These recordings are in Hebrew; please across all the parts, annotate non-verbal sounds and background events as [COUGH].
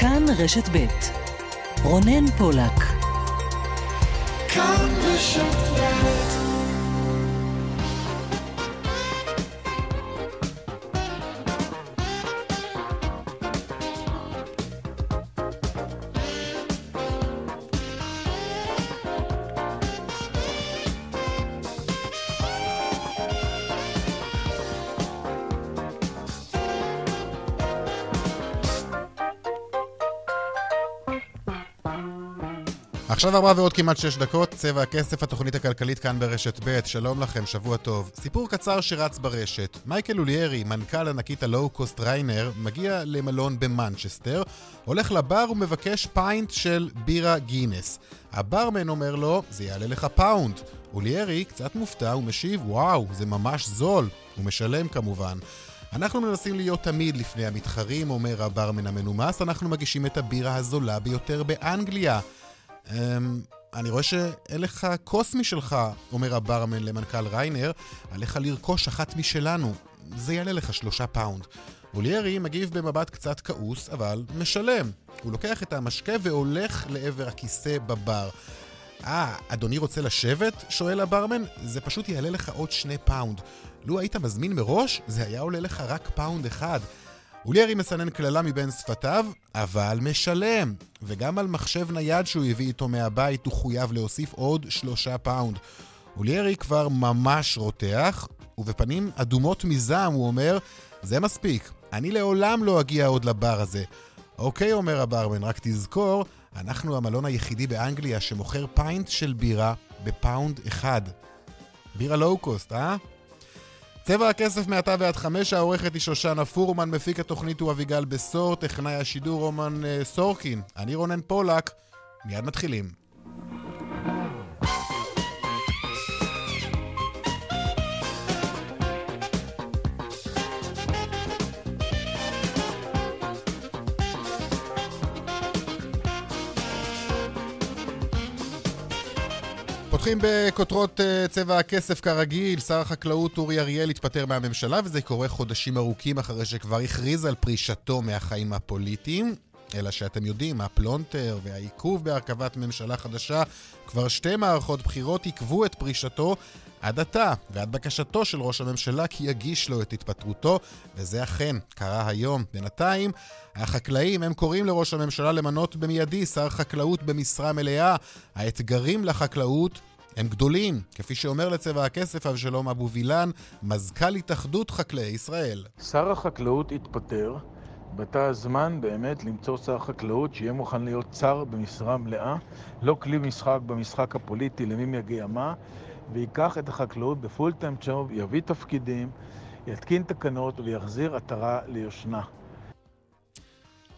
כאן רשת ב' רונן פולק. כאן רשת עכשיו ארבע ועוד כמעט שש דקות, צבע הכסף, התוכנית הכלכלית כאן ברשת ב', שלום לכם, שבוע טוב. סיפור קצר שרץ ברשת. מייקל אוליירי, מנכ"ל ענקית הלואו-קוסט ריינר, מגיע למלון במנצ'סטר, הולך לבר ומבקש pint של בירה גינס. הברמן אומר לו, זה יעלה לך פאונד. אוליירי קצת מופתע ומשיב, וואו, זה ממש זול. הוא משלם כמובן. אנחנו מנסים להיות תמיד לפני המתחרים, אומר הברמן המנומס, אנחנו מגישים את הבירה הזולה ביותר באנגליה. Um, אני רואה שאין לך כוס משלך, אומר הברמן למנכ"ל ריינאייר, עליך לרכוש אחת משלנו. זה יעלה לך שלושה פאונד. אוליירי מגיב במבט קצת כעוס, אבל משלם. הוא לוקח את המשקה והולך לעבר הכיסא בבר. אה, אדוני רוצה לשבת? שואל הברמן. זה פשוט יעלה לך עוד שני פאונד. לו היית מזמין מראש, זה היה עולה לך רק פאונד אחד. אוליירי מסנן קללה מבין שפתיו, אבל משלם. וגם על מחשב נייד שהוא הביא איתו מהבית הוא חויב להוסיף עוד שלושה פאונד. אוליירי כבר ממש רותח, ובפנים אדומות מזעם הוא אומר, זה מספיק, אני לעולם לא אגיע עוד לבר הזה. אוקיי, אומר הברמן, רק תזכור, אנחנו המלון היחידי באנגליה שמוכר pint של בירה בפאונד אחד. בירה לואו-קוסט, אה? צבע הכסף מעתה ועד חמש, העורכת היא שושנה פורמן, מפיק התוכנית הוא אביגל בשור, טכנאי השידור רומן uh, סורקין. אני רונן פולק, מיד מתחילים. פותחים בכותרות אה, צבע הכסף כרגיל, שר החקלאות אורי אריאל התפטר מהממשלה וזה קורה חודשים ארוכים אחרי שכבר הכריז על פרישתו מהחיים הפוליטיים. אלא שאתם יודעים, הפלונטר והעיכוב בהרכבת ממשלה חדשה, כבר שתי מערכות בחירות עיכבו את פרישתו עד עתה, ועד בקשתו של ראש הממשלה כי יגיש לו את התפטרותו, וזה אכן קרה היום. בינתיים, החקלאים, הם קוראים לראש הממשלה למנות במיידי שר חקלאות במשרה מלאה. האתגרים לחקלאות הם גדולים, כפי שאומר לצבע הכסף אבשלום אבו וילן, מזכ"ל התאחדות חקלאי ישראל. שר החקלאות התפטר, ועתה הזמן באמת למצוא שר חקלאות שיהיה מוכן להיות שר במשרה מלאה, לא כלי משחק במשחק הפוליטי למי מגיע מה, ויקח את החקלאות בפול טיים צ'וב, יביא תפקידים, יתקין תקנות ויחזיר עטרה ליושנה.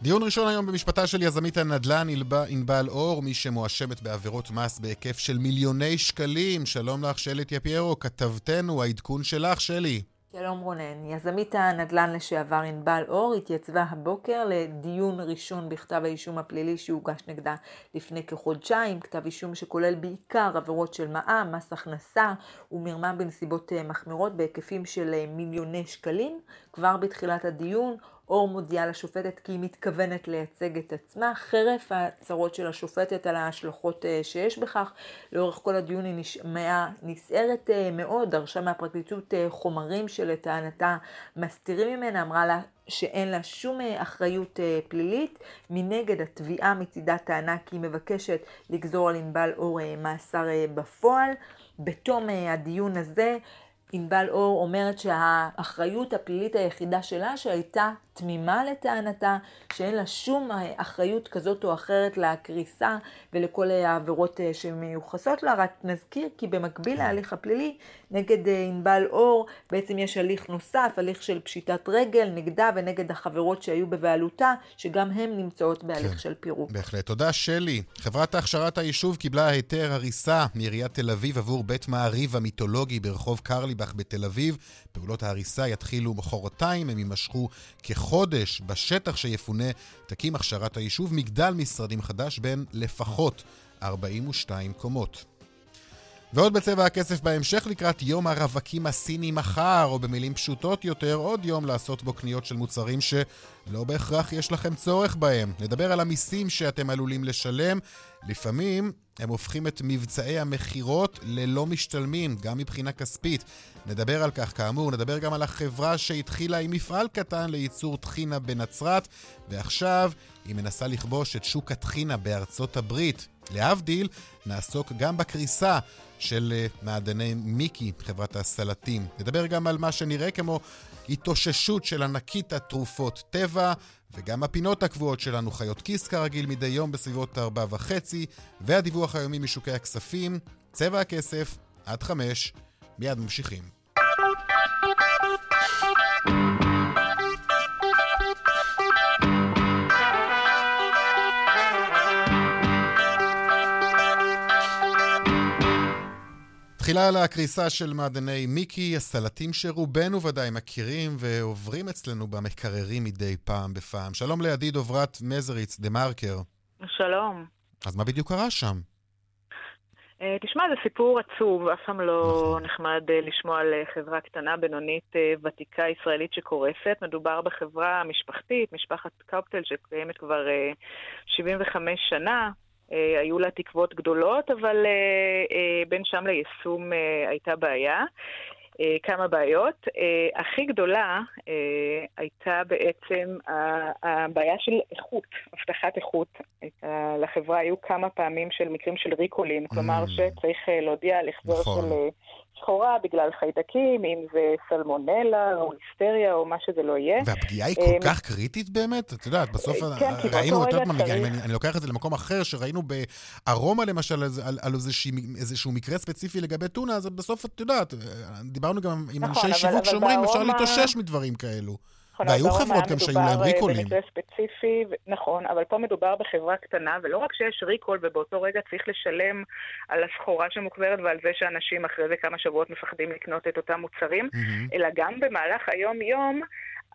דיון ראשון היום במשפטה של יזמית הנדל"ן ענבל אור, מי שמואשמת בעבירות מס בהיקף של מיליוני שקלים. שלום לך, שלי טייפיירו, כתבתנו, העדכון שלך, שלי. שלום רונן, יזמית הנדל"ן לשעבר ענבל אור התייצבה הבוקר לדיון ראשון בכתב האישום הפלילי שהוגש נגדה לפני כחודשיים, כתב אישום שכולל בעיקר עבירות של מע"מ, מס הכנסה ומרמה בנסיבות מחמירות בהיקפים של מיליוני שקלים. כבר בתחילת הדיון אור מודיעה לשופטת כי היא מתכוונת לייצג את עצמה, חרף ההצהרות של השופטת על ההשלכות אה, שיש בכך. לאורך כל הדיון היא נשמעה נסערת אה, מאוד, דרשה מהפרקליטות אה, חומרים שלטענתה מסתירים ממנה, אמרה לה שאין לה שום אחריות פלילית. מנגד התביעה מצידה טענה כי היא מבקשת לגזור על ענבל אור מאסר בפועל. בתום הדיון הזה ענבל אור אומרת שהאחריות הפלילית היחידה שלה שהייתה תמימה לטענתה, שאין לה שום אחריות כזאת או אחרת לקריסה ולכל העבירות אה, שמיוחסות לה. רק נזכיר כי במקביל להליך הפלילי נגד אה, ענבל אור בעצם יש הליך נוסף, הליך של פשיטת רגל נגדה ונגד החברות שהיו בבעלותה, שגם הן נמצאות בהליך כן, של פירוק. בהחלט. תודה שלי. חברת הכשרת היישוב קיבלה היתר הריסה מעיריית תל אביב עבור בית מעריב המיתולוגי ברחוב קרליבך בתל אביב. פעולות ההריסה יתחילו מחרתיים, הם יימשכו כחודש. בשטח שיפונה תקים הכשרת היישוב מגדל משרדים חדש בין לפחות 42 קומות. ועוד בצבע הכסף בהמשך לקראת יום הרווקים הסיני מחר, או במילים פשוטות יותר, עוד יום לעשות בו קניות של מוצרים שלא בהכרח יש לכם צורך בהם. נדבר על המיסים שאתם עלולים לשלם. לפעמים הם הופכים את מבצעי המכירות ללא משתלמים, גם מבחינה כספית. נדבר על כך כאמור, נדבר גם על החברה שהתחילה עם מפעל קטן לייצור טחינה בנצרת, ועכשיו היא מנסה לכבוש את שוק הטחינה בארצות הברית. להבדיל, נעסוק גם בקריסה של אה, מעדני מיקי, חברת הסלטים. נדבר גם על מה שנראה כמו התאוששות של ענקית התרופות טבע, וגם הפינות הקבועות שלנו, חיות כיס כרגיל מדי יום בסביבות ארבע וחצי, והדיווח היומי משוקי הכספים, צבע הכסף, עד חמש, מיד ממשיכים. תחילה על הקריסה של מעדני מיקי, הסלטים שרובנו ודאי מכירים ועוברים אצלנו במקררים מדי פעם בפעם. שלום לידי דוברת מזריץ, דה מרקר. שלום. אז מה בדיוק קרה שם? אה, תשמע, זה סיפור עצוב, אף פעם לא נכון. נחמד אה, לשמוע על אה, חברה קטנה, בינונית, ותיקה ישראלית שקורסת. מדובר בחברה משפחתית, משפחת קאופטל, שקיימת כבר 75 שנה. אה, היו לה תקוות גדולות, אבל אה, אה, בין שם ליישום הייתה בעיה. כמה בעיות. הכי גדולה הייתה בעצם הבעיה של איכות, הבטחת איכות. לחברה היו כמה פעמים של מקרים של ריקולים, כלומר mm. שצריך להודיע על החזר נכון. של סחורה בגלל חיידקים, אם זה סלמונלה או היסטריה או מה שזה לא יהיה. והפגיעה היא כל כך קריטית באמת? את יודעת, בסוף כן, ראינו, את יודעת מה, אני, אני לוקח את זה למקום אחר, שראינו בארומה למשל על, איזשהו מקרה ספציפי לגבי טונה, אז בסוף את יודעת, דיברנו גם עם נכון, אנשי שיווק שאומרים, אפשר להתאושש מדברים כאלו. נכון, והיו חברות גם שהיו להם ריקולים. במקרה ספציפי, נכון, אבל פה מדובר בחברה קטנה, ולא רק שיש ריקול ובאותו רגע צריך לשלם על הסחורה שמוחזרת ועל זה שאנשים אחרי זה כמה שבועות מפחדים לקנות את אותם מוצרים, mm-hmm. אלא גם במהלך היום-יום,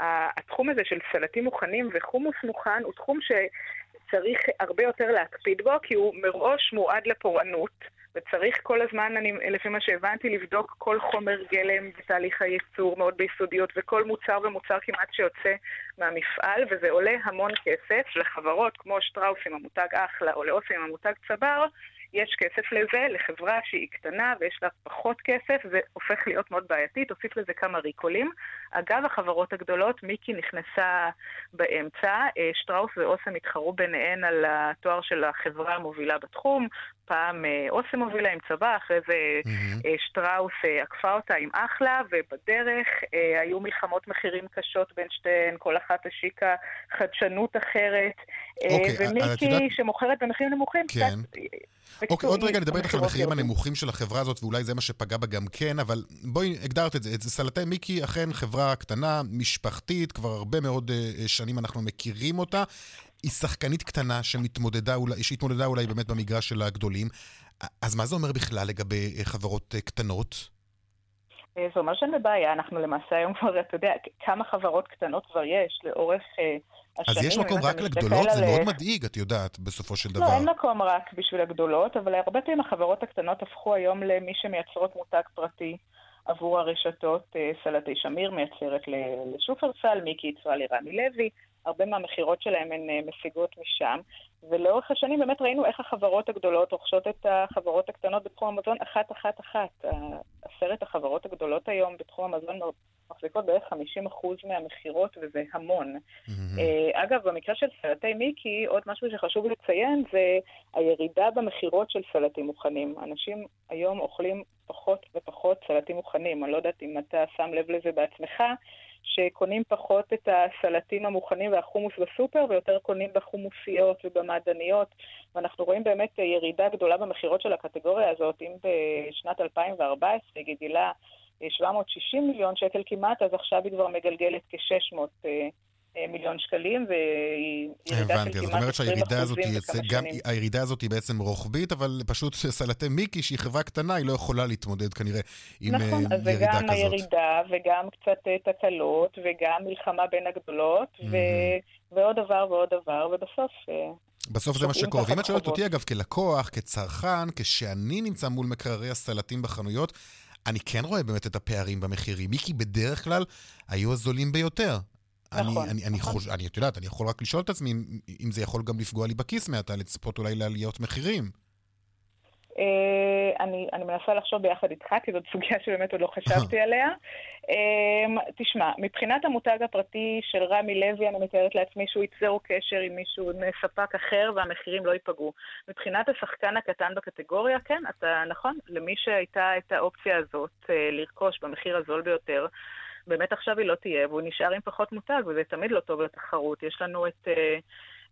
התחום הזה של סלטים מוכנים וחומוס מוכן הוא תחום שצריך הרבה יותר להקפיד בו, כי הוא מראש מועד לפורענות. וצריך כל הזמן, אני, לפי מה שהבנתי, לבדוק כל חומר גלם בתהליך הייצור מאוד ביסודיות, וכל מוצר ומוצר כמעט שיוצא מהמפעל, וזה עולה המון כסף. לחברות כמו שטראוס עם המותג אחלה, או לאוסי עם המותג צבר, יש כסף לזה, לחברה שהיא קטנה ויש לה פחות כסף, זה הופך להיות מאוד בעייתי, תוסיף לזה כמה ריקולים. אגב, החברות הגדולות, מיקי נכנסה באמצע, אה, שטראוס ואוסם התחרו ביניהן על התואר של החברה המובילה בתחום, פעם אה, אוסם מובילה עם צבא, אחרי זה mm-hmm. שטראוס עקפה אותה עם אחלה, ובדרך היו מלחמות מחירים קשות בין שתיהן, כל אחת השיקה חדשנות אחרת, okay, אוקיי, ומיקי יודעת... שמוכרת במחירים נמוכים, כן. קצת... אוקיי, עוד רגע נדבר איתך על המחירים הנמוכים של החברה הזאת, ואולי זה מה שפגע בה גם כן, אבל בואי, הגדרת את זה. את סלטי מיקי אכן חברה קטנה, משפחתית, כבר הרבה מאוד uh, שנים אנחנו מכירים אותה. היא שחקנית קטנה שמתמודדה אולי, שהתמודדה אולי באמת במגרש של הגדולים. אז מה זה אומר בכלל לגבי uh, חברות uh, קטנות? זה אומר שאין בבעיה, אנחנו למעשה היום כבר, אתה יודע, כמה חברות קטנות כבר יש לאורך... אז יש מקום רק לגדולות? זה מאוד מדאיג, את יודעת, בסופו של דבר. לא, אין מקום רק בשביל הגדולות, אבל הרבה פעמים החברות הקטנות הפכו היום למי שמייצרות מותג פרטי עבור הרשתות. אה, סלטי שמיר מייצרת לשופרסל, מיקי יצרה לרמי לוי, הרבה מהמכירות שלהם הן אה, משיגות משם. ולאורך השנים באמת ראינו איך החברות הגדולות רוכשות את החברות הקטנות בתחום המזון אחת-אחת-אחת. עשרת החברות הגדולות היום בתחום המזון מחזיקות בערך 50% מהמכירות, וזה המון. Mm-hmm. אגב, במקרה של סלטי מיקי, עוד משהו שחשוב לציין זה הירידה במכירות של סלטים מוכנים. אנשים היום אוכלים פחות ופחות סלטים מוכנים. אני לא יודעת אם אתה שם לב לזה בעצמך, שקונים פחות את הסלטים המוכנים והחומוס בסופר, ויותר קונים בחומוסיות ובמעדניות. ואנחנו רואים באמת ירידה גדולה במכירות של הקטגוריה הזאת. אם בשנת 2014 היא גילה 760 מיליון שקל כמעט, אז עכשיו היא כבר מגלגלת כ-600 אה, אה, מיליון שקלים, והיא ירידה של כמעט 20 אחוזים בכמה שנים. הירידה הזאת היא בעצם רוחבית, אבל פשוט [LAUGHS] סלטי מיקי, שהיא חברה קטנה, היא לא יכולה להתמודד כנראה עם נכון, ירידה כזאת. נכון, אז זה גם הירידה, וגם קצת אה, תקלות, וגם מלחמה בין הגדולות, mm-hmm. ו... ועוד דבר ועוד דבר, ובסוף... בסוף זה מה שקורה. ואם את שואלת אותי, אגב, כלקוח, כצרכן, כשאני נמצא מול מקררי הסלטים בחנויות, אני כן רואה באמת את הפערים במחירים. מיקי בדרך כלל היו הזולים ביותר. נכון, אני, אני, אני, נכון. חוש, אני, את יודעת, אני יכול רק לשאול את עצמי אם, אם זה יכול גם לפגוע לי בכיס מעתה, לצפות אולי לעליות מחירים. אה, אני, אני מנסה לחשוב ביחד איתך, כי זאת סוגיה שבאמת עוד לא חשבתי עליה. אה, תשמע, מבחינת המותג הפרטי של רמי לוי, אני מתארת לעצמי שהוא ייצר קשר עם מישהו, עם ספק אחר, והמחירים לא ייפגעו. מבחינת השחקן הקטן בקטגוריה, כן, אתה נכון, למי שהייתה את האופציה הזאת אה, לרכוש במחיר הזול ביותר, באמת עכשיו היא לא תהיה, והוא נשאר עם פחות מותג, וזה תמיד לא טוב לתחרות. יש לנו את...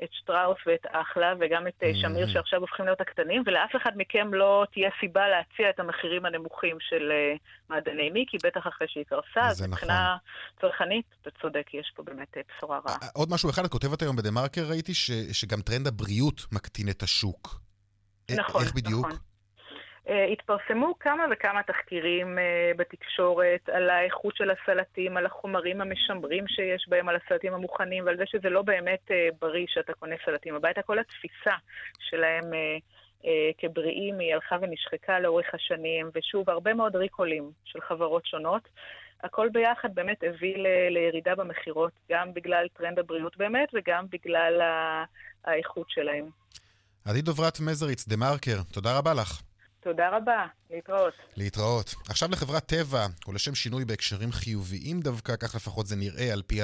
את שטראוס ואת אחלה וגם את אה, שמיר שעכשיו הופכים להיות הקטנים, ולאף אחד מכם לא תהיה סיבה להציע את המחירים הנמוכים של אה, מעדני מיקי, בטח אחרי שהיא קרסה, אז מבחינה נכון. צרכנית, אתה צודק, יש פה באמת אה, בשורה רעה. עוד משהו אחד, את כותבת היום בדה מרקר, ראיתי ש, שגם טרנד הבריאות מקטין את השוק. נכון, איך בדיוק? נכון. אה, התפרסמו כמה וכמה תחקירים אה, בתקשורת על האיכות של הסלטים, על החומרים המשמרים שיש בהם, על הסלטים המוכנים ועל זה שזה לא באמת אה, בריא שאתה קונה סלטים הביתה. כל התפיסה שלהם כבריאים היא הלכה ונשחקה לאורך השנים, ושוב, הרבה מאוד ריקולים של חברות שונות. הכל ביחד באמת הביא ל- לירידה במכירות, גם בגלל טרנד הבריאות באמת וגם בגלל האיכות שלהם. עדי דברת-מזריץ', דה מרקר, תודה רבה לך. תודה רבה, להתראות. להתראות. עכשיו לחברת טבע, ולשם שינוי בהקשרים חיוביים דווקא, כך לפחות זה נראה על פי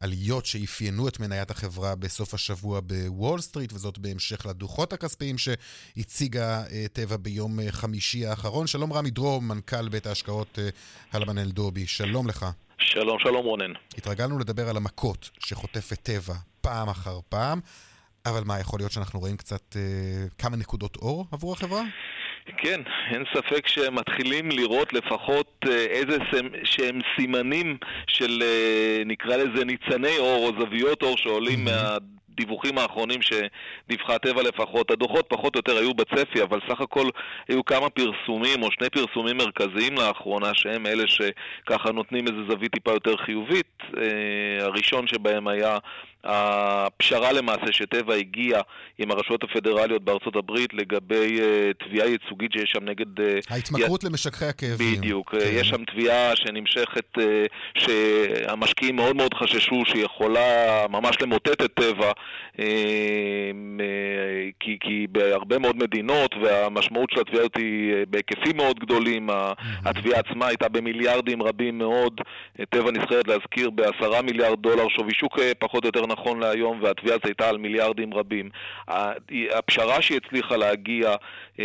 העליות שאפיינו את מניית החברה בסוף השבוע בוול סטריט, וזאת בהמשך לדוחות הכספיים שהציגה uh, טבע ביום uh, חמישי האחרון. שלום רמי דרום, מנכ"ל בית ההשקעות uh, הלמן אלדובי, שלום לך. שלום, שלום רונן. התרגלנו לדבר על המכות שחוטפת טבע פעם אחר פעם. אבל מה, יכול להיות שאנחנו רואים קצת אה, כמה נקודות אור עבור החברה? כן, אין ספק שמתחילים לראות לפחות אה, איזה שהם סימנים של אה, נקרא לזה ניצני אור או זוויות אור שעולים מה... הדיווחים האחרונים שדיווחה טבע לפחות, הדוחות פחות או יותר היו בצפי, אבל סך הכל היו כמה פרסומים או שני פרסומים מרכזיים לאחרונה שהם אלה שככה נותנים איזה זווית טיפה יותר חיובית. אה, הראשון שבהם היה הפשרה למעשה שטבע הגיעה עם הרשויות הפדרליות בארצות הברית לגבי uh, תביעה ייצוגית שיש שם נגד... Uh, ההתמכרות י... למשככי הכאבים. בדיוק. כן. יש שם תביעה שנמשכת, uh, שהמשקיעים מאוד מאוד חששו שהיא יכולה ממש למוטט את טבע, כי, כי בהרבה מאוד מדינות, והמשמעות של התביעה הזאת היא בהיקפים מאוד גדולים, התביעה עצמה הייתה במיליארדים רבים מאוד, טבע נסחרת להזכיר בעשרה מיליארד דולר שווי שוק פחות או יותר נכון להיום, והתביעה הזאת הייתה על מיליארדים רבים. הפשרה שהיא הצליחה להגיע אה,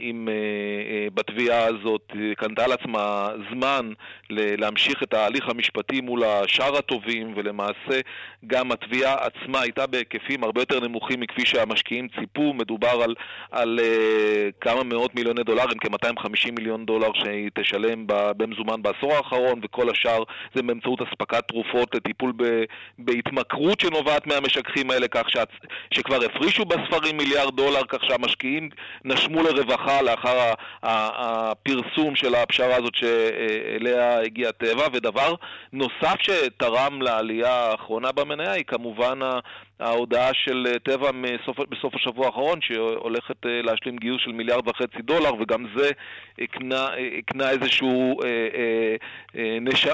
עם, אה, אה, בתביעה הזאת קנתה על עצמה זמן להמשיך את ההליך המשפטי מול השאר הטובים, ולמעשה גם התביעה עצמה הייתה בהיקפים הרבה יותר נמוכים מכפי שהמשקיעים ציפו. מדובר על, על כמה מאות מיליוני דולרים, כ-250 מיליון דולר שהיא תשלם במזומן בעשור האחרון, וכל השאר זה באמצעות אספקת תרופות לטיפול בהתמכרות שנובעת מהמשככים האלה, כך שאת, שכבר הפרישו בספרים מיליארד דולר, כך שהמשקיעים נשמו לרווחה לאחר הפרסום של הפשרה הזאת שאליה הגיע טבע. ודבר נוסף שתרם לעלייה האחרונה במניה היא כמובן ההודעה של אה, טבע מסוף, בסוף השבוע האחרון, שהולכת אה, להשלים גיוס של מיליארד וחצי דולר, וגם זה הקנה, הקנה איזשהו, אה, אה, אה, נש...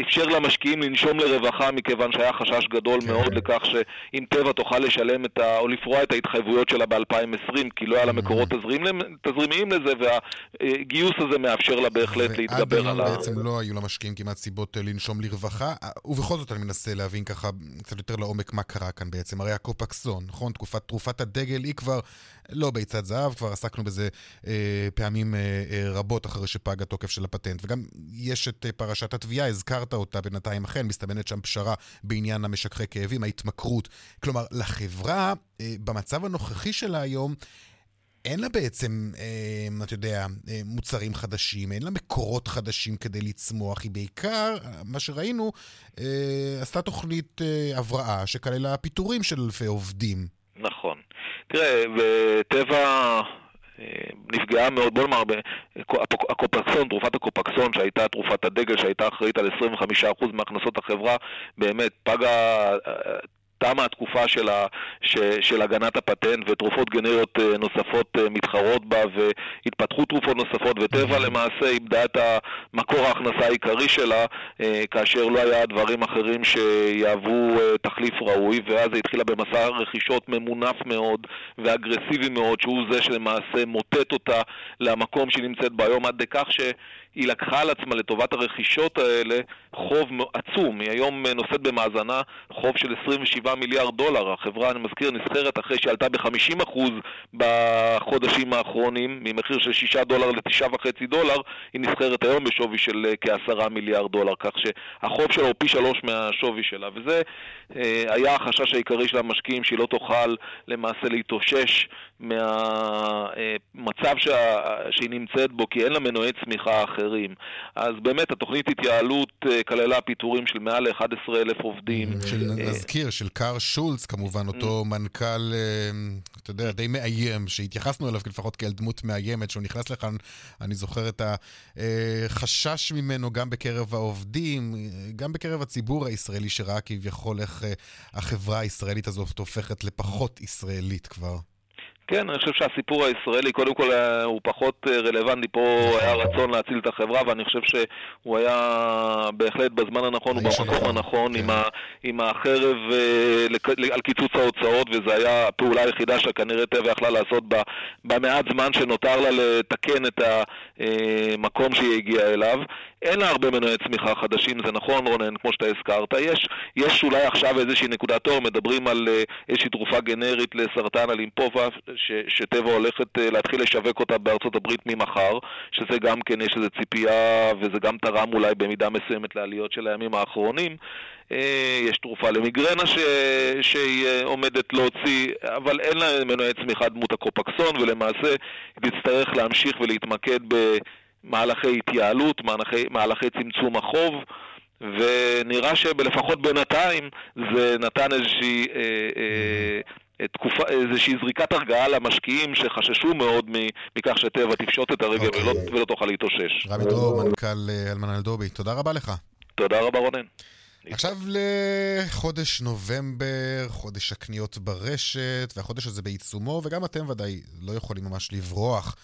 אפשר למשקיעים לנשום לרווחה, מכיוון שהיה חשש גדול כן. מאוד לכך שאם טבע תוכל לשלם את ה... או לפרוע את ההתחייבויות שלה ב-2020, כי לא היה לה מקורות תזרים... תזרימיים לזה, והגיוס הזה מאפשר לה בהחלט להתגבר על ה... ועד היום בעצם לא היו למשקיעים כמעט סיבות לנשום לרווחה, ובכל זאת אני מנסה להבין ככה קצת יותר לעומק מה קרה כאן בעצם. בעצם, הרי הקופקסון, נכון? תקופת תרופת הדגל היא כבר לא ביצת זהב, כבר עסקנו בזה אה, פעמים אה, אה, רבות אחרי שפג התוקף של הפטנט. וגם יש את אה, פרשת התביעה, הזכרת אותה בינתיים אכן, מסתמנת שם פשרה בעניין המשככי כאבים, ההתמכרות. כלומר, לחברה, אה, במצב הנוכחי שלה היום, אין לה בעצם, אה, אתה יודע, אה, מוצרים חדשים, אין לה מקורות חדשים כדי לצמוח, היא בעיקר, מה שראינו, אה, עשתה תוכנית אה, הבראה שכללה פיטורים של אלפי עובדים. נכון. תראה, וטבע... אה, נפגעה מאוד, בוא נאמר, הקופקסון, תרופת הקופקסון שהייתה תרופת הדגל שהייתה אחראית על 25% מהכנסות החברה, באמת פגה, תמה התקופה של, ה, ש, של הגנת הפטנט ותרופות גנריות אה, נוספות אה, מתחרות בה והתפתחו תרופות נוספות וטבע mm-hmm. למעשה איבדה את מקור ההכנסה העיקרי שלה אה, כאשר לא היה דברים אחרים שיהוו תחליף ראוי ואז היא התחילה במסע רכישות ממונף מאוד ואגרסיבי מאוד שהוא זה שלמעשה מוטט אותה למקום שהיא נמצאת בו היום עד לכך ש... היא לקחה על עצמה לטובת הרכישות האלה חוב עצום. היא היום נושאת במאזנה חוב של 27 מיליארד דולר. החברה, אני מזכיר, נסחרת אחרי שעלתה ב-50% בחודשים האחרונים, ממחיר של 6 דולר ל-9.5 דולר, היא נסחרת היום בשווי של אה, כ-10 מיליארד דולר, כך שהחוב שלה הוא פי שלוש מהשווי שלה. וזה אה, היה החשש העיקרי של המשקיעים, שהיא לא תוכל למעשה להתאושש מהמצב שה... שהיא נמצאת בו, כי אין לה מנועי צמיחה אחרים. אז באמת התוכנית התייעלות אה, כללה פיטורים של מעל ל-11,000 עובדים. של, אה, נזכיר, של קאר שולץ כמובן, אותו mm. מנכ"ל, אה, אתה יודע, די מאיים, שהתייחסנו אליו לפחות כאל דמות מאיימת, שהוא נכנס לכאן, אני זוכר את החשש ממנו גם בקרב העובדים, גם בקרב הציבור הישראלי, שראה כביכול איך החברה הישראלית הזאת הופכת לפחות ישראלית כבר. כן, אני חושב שהסיפור הישראלי, קודם כל אה, הוא פחות אה, רלוונטי, פה היה רצון להציל את החברה, ואני חושב שהוא היה בהחלט בזמן הנכון ובמקום הנכון, כן. עם, ה, עם החרב אה, על קיצוץ ההוצאות, וזו הייתה הפעולה היחידה שכנראה טבע יכלה לעשות במעט זמן שנותר לה לתקן את המקום שהיא הגיעה אליו. אין לה הרבה מנועי צמיחה חדשים, זה נכון רונן, כמו שאתה הזכרת. יש, יש אולי עכשיו איזושהי נקודת אור, מדברים על איזושהי תרופה גנרית לסרטן הלימפובה, שטבע הולכת אה, להתחיל לשווק אותה בארצות הברית ממחר, שזה גם כן יש איזו ציפייה, וזה גם תרם אולי במידה מסוימת לעליות של הימים האחרונים. אה, יש תרופה למיגרנה ש... שהיא אה, עומדת להוציא, אבל אין לה מנועי צמיחה דמות הקופקסון, ולמעשה היא תצטרך להמשיך ולהתמקד במהלכי התייעלות, מהלכי, מהלכי צמצום החוב. ונראה שלפחות בינתיים זה נתן איזושהי אה, אה, תקופה, איזושהי זריקת הרגעה למשקיעים שחששו מאוד מכך שטבע תפשוט את הרגל okay. ולא, אוקיי. ולא תוכל להתאושש. רמי דרור, מנכ"ל אה, אלמן אלדובי, תודה רבה לך. תודה רבה רונן. עכשיו לחודש נובמבר, חודש הקניות ברשת, והחודש הזה בעיצומו, וגם אתם ודאי לא יכולים ממש לברוח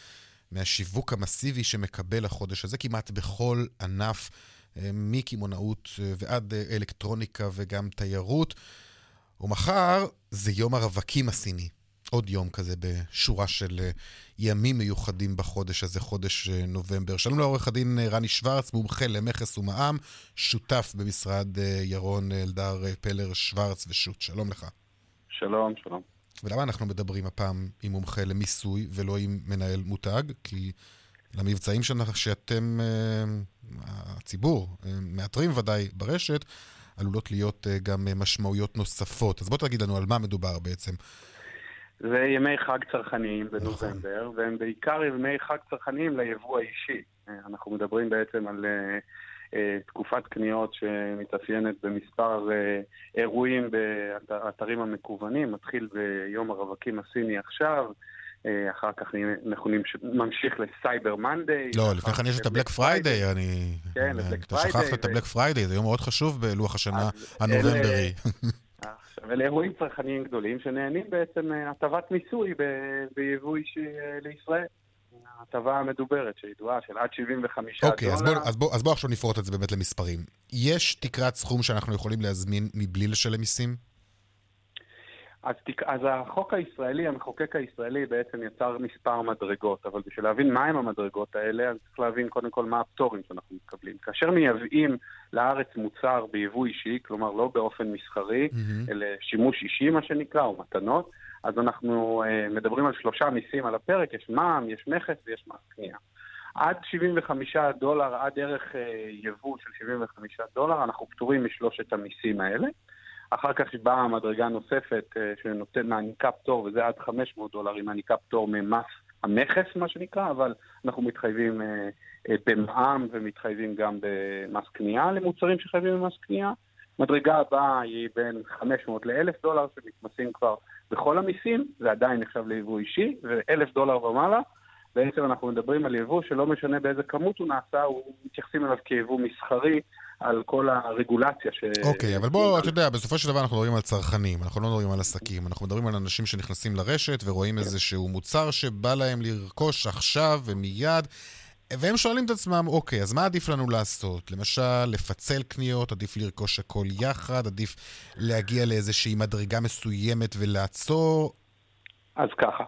מהשיווק המסיבי שמקבל החודש הזה כמעט בכל ענף, אה, מקמעונאות אה, ועד אלקטרוניקה וגם תיירות. ומחר זה יום הרווקים הסיני. עוד יום כזה בשורה של אה, ימים מיוחדים בחודש הזה, חודש אה, נובמבר. שלום לעורך הדין אה, רני שוורץ, מומחה למכס ומע"מ, שותף במשרד ירון אלדר פלר שוורץ ושות'. שלום לך. שלום, שלום. ולמה אנחנו מדברים הפעם עם מומחה למיסוי ולא עם מנהל מותג? כי למבצעים שאתם, הציבור, מאתרים ודאי ברשת, עלולות להיות אה, גם אה, משמעויות נוספות. אז בוא תגיד לנו על מה מדובר בעצם. זה ימי חג צרכניים בנובמבר, נכון. והם בעיקר ימי חג צרכניים ליבוא האישי. אה, אנחנו מדברים בעצם על תקופת קניות שמתאפיינת במספר uh, אירועים באתרים המקוונים, מתחיל ביום הרווקים הסיני עכשיו, אה, אחר כך מכונים, ממשיך ל Cyber Monday. לא, לפני כן יש את ה Black Friday, אני... כן, ל Black Friday. אתה שכחת את ה Black Friday, זה יום מאוד חשוב בלוח השנה הנובמברי. עכשיו, אלה אירועים צרכניים גדולים שנהנים בעצם הטבת מיסוי ביבוא אישי אה, לישראל. ההטבה המדוברת שידועה של עד 75 אוקיי, דולר. אוקיי, אז בואו בוא עכשיו נפרוט את זה באמת למספרים. יש תקרת סכום שאנחנו יכולים להזמין מבלי לשלם מיסים? אז, תק... אז החוק הישראלי, המחוקק הישראלי בעצם יצר מספר מדרגות, אבל בשביל להבין מהם המדרגות האלה, אז צריך להבין קודם כל מה הפטורים שאנחנו מקבלים. כאשר מייבאים לארץ מוצר ביבוא אישי, כלומר לא באופן מסחרי, mm-hmm. אלא שימוש אישי מה שנקרא, או מתנות, אז אנחנו uh, מדברים על שלושה מיסים על הפרק, יש מע"מ, יש מכס ויש מס קנייה. עד 75 דולר, עד ערך uh, יבוא של 75 דולר, אנחנו פטורים משלושת המיסים האלה. אחר כך באה מדרגה נוספת אה, שנותן, מעניקה פטור, וזה עד 500 דולר, היא מעניקה פטור ממס המכס, מה שנקרא, אבל אנחנו מתחייבים אה, אה, במע"מ ומתחייבים גם במס קנייה למוצרים שחייבים במס קנייה. מדרגה הבאה היא בין 500 ל-1,000 דולר, שמתמסים כבר בכל המיסים, זה עדיין נחשב ליבוא אישי, ו-1,000 דולר ומעלה. בעצם אנחנו מדברים על יבוא שלא משנה באיזה כמות הוא נעשה, הוא מתייחסים אליו כיבוא מסחרי, על כל הרגולציה ש... אוקיי, אבל בוא, אתה יודע, בסופו של דבר אנחנו מדברים על צרכנים, אנחנו לא מדברים על עסקים, אנחנו מדברים על אנשים שנכנסים לרשת ורואים איזשהו מוצר שבא להם לרכוש עכשיו ומיד. והם שואלים את עצמם, אוקיי, אז מה עדיף לנו לעשות? למשל, לפצל קניות, עדיף לרכוש הכל יחד, עדיף להגיע לאיזושהי מדרגה מסוימת ולעצור? אז ככה,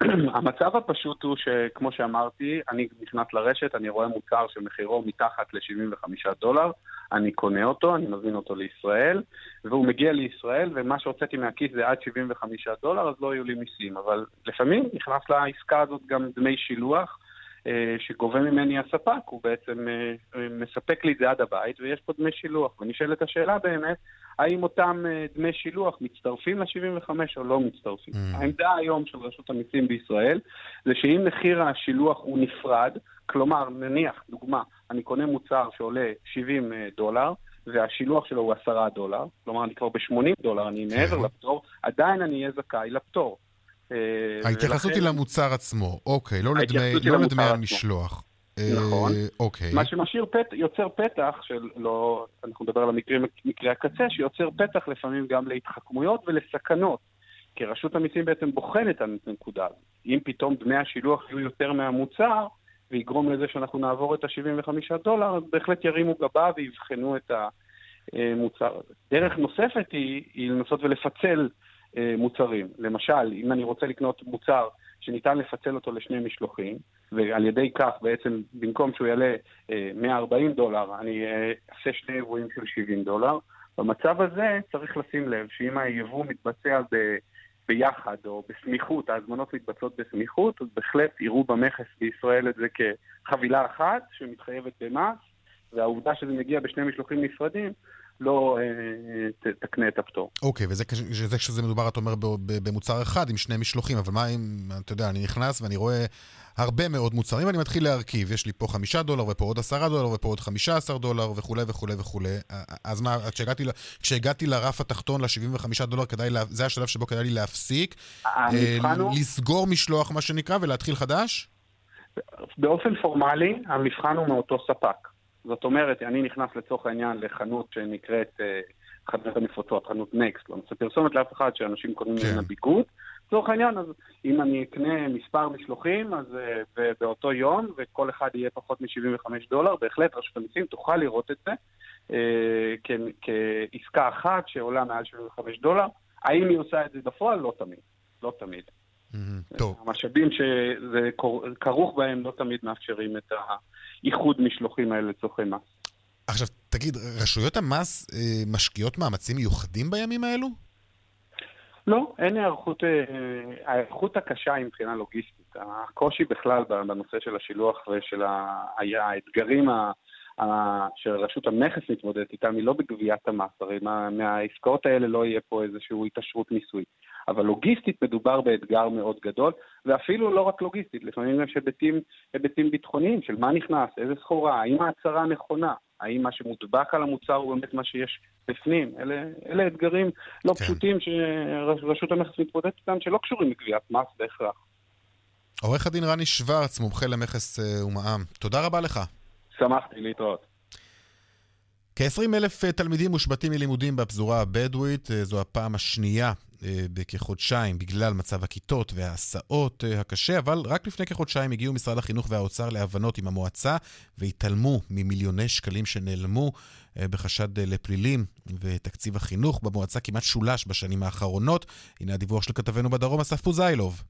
[CLEARS THROAT] המצב הפשוט הוא שכמו שאמרתי, אני נכנס לרשת, אני רואה מוצר שמחירו מתחת ל-75 דולר, אני קונה אותו, אני מזמין אותו לישראל, והוא מגיע לישראל, ומה שהוצאתי מהכיס זה עד 75 דולר, אז לא יהיו לי מיסים. אבל לפעמים נכנס לעסקה הזאת גם דמי שילוח. אה, שגובה ממני הספק, הוא בעצם אה, מספק לי את זה עד הבית, ויש פה דמי שילוח. ונשאלת השאלה באמת, האם אותם אה, דמי שילוח מצטרפים ל-75 או לא מצטרפים. Mm. העמדה היום של רשות המיסים בישראל זה שאם מחיר השילוח הוא נפרד, כלומר, נניח, דוגמה, אני קונה מוצר שעולה 70 דולר, והשילוח שלו הוא 10 דולר, כלומר אני כבר ב-80 דולר, אני מעבר כן. לפטור, עדיין אני אהיה זכאי לפטור. אה, ההתייחסות היא למוצר עצמו, אוקיי, לא לדמי לא המשלוח. נכון. אה, אוקיי. מה שמשאיר פת, יוצר פתח של לא, אנחנו נדבר על המקרים, מקרי הקצה, שיוצר פתח לפעמים גם להתחכמויות ולסכנות. כי רשות המיסים בעצם בוחנת את הנקודה הזאת. אם פתאום דמי השילוח יהיו יותר מהמוצר, ויגרום לזה שאנחנו נעבור את ה-75 דולר, אז בהחלט ירימו גבה ויבחנו את המוצר הזה. דרך נוספת היא, היא לנסות ולפצל מוצרים. למשל, אם אני רוצה לקנות מוצר שניתן לפצל אותו לשני משלוחים, ועל ידי כך בעצם, במקום שהוא יעלה 140 אה, דולר, אני אה, אעשה שני אירועים של 70 דולר. במצב הזה צריך לשים לב שאם היבוא מתבצע ב... ביחד או בסמיכות, ההזמנות מתבצעות בסמיכות, אז בהחלט יראו במכס בישראל את זה כחבילה אחת שמתחייבת במס, והעובדה שזה מגיע בשני משלוחים נפרדים לא אה, תקנה את הפטור. אוקיי, וזה כשזה מדובר, אתה אומר, במוצר אחד עם שני משלוחים, אבל מה אם, אתה יודע, אני נכנס ואני רואה הרבה מאוד מוצרים, ואני מתחיל להרכיב, יש לי פה חמישה דולר, ופה עוד עשרה דולר, ופה עוד חמישה עשר דולר, וכולי וכולי וכולי. אז מה, כשהגעתי, כשהגעתי לרף התחתון, ל-75 דולר, כדאי, לה, זה השלב שבו כדאי לי להפסיק, אה, לסגור משלוח, מה שנקרא, ולהתחיל חדש? באופן פורמלי, המבחן הוא מאותו ספק. זאת אומרת, אני נכנס לצורך העניין לחנות שנקראת אה, חנות המפוצות, חנות נקסט, לא נעשה פרסומת לאף אחד שאנשים קונים כן. ממנה ביגוד. לצורך העניין, אז אם אני אקנה מספר משלוחים, אז uh, באותו יום, וכל אחד יהיה פחות מ-75 דולר, בהחלט רשות המיסים תוכל לראות את זה uh, כעסקה אחת שעולה מעל 75 דולר. האם היא עושה את זה בפועל? לא תמיד. לא תמיד. Mm-hmm, טוב. המשאבים שזה כרוך בהם לא תמיד מאפשרים את האיחוד משלוחים האלה לצורכי מס. עכשיו, תגיד, רשויות המס אה, משקיעות מאמצים מיוחדים בימים האלו? לא, אין היערכות, אה, ההיערכות הקשה היא מבחינה לוגיסטית. הקושי בכלל בנושא של השילוח ושל האתגרים שרשות המכס מתמודדת איתם היא לא בגביית המס, הרי מה, מהעסקאות האלה לא יהיה פה איזושהי התעשרות מיסוי. אבל לוגיסטית מדובר באתגר מאוד גדול, ואפילו לא רק לוגיסטית, לפעמים יש היבטים, היבטים ביטחוניים של מה נכנס, איזה סחורה, האם ההצהרה נכונה, האם מה שמודבק על המוצר הוא באמת מה שיש בפנים. אלה, אלה אתגרים לא כן. פשוטים שרשות המכס מתמודדת איתם, שלא קשורים לגביית מס בהכרח. עורך הדין רני שוורץ, מומחה למכס אה, ומע"מ, תודה רבה לך. שמחתי להתראות. כ-20 אלף אה, תלמידים מושבתים מלימודים בפזורה הבדואית, אה, זו הפעם השנייה בכחודשיים בגלל מצב הכיתות וההסעות הקשה, אבל רק לפני כחודשיים הגיעו משרד החינוך והאוצר להבנות עם המועצה והתעלמו ממיליוני שקלים שנעלמו בחשד לפלילים, ותקציב החינוך במועצה כמעט שולש בשנים האחרונות. הנה הדיווח של כתבנו בדרום, אסף פוזיילוב.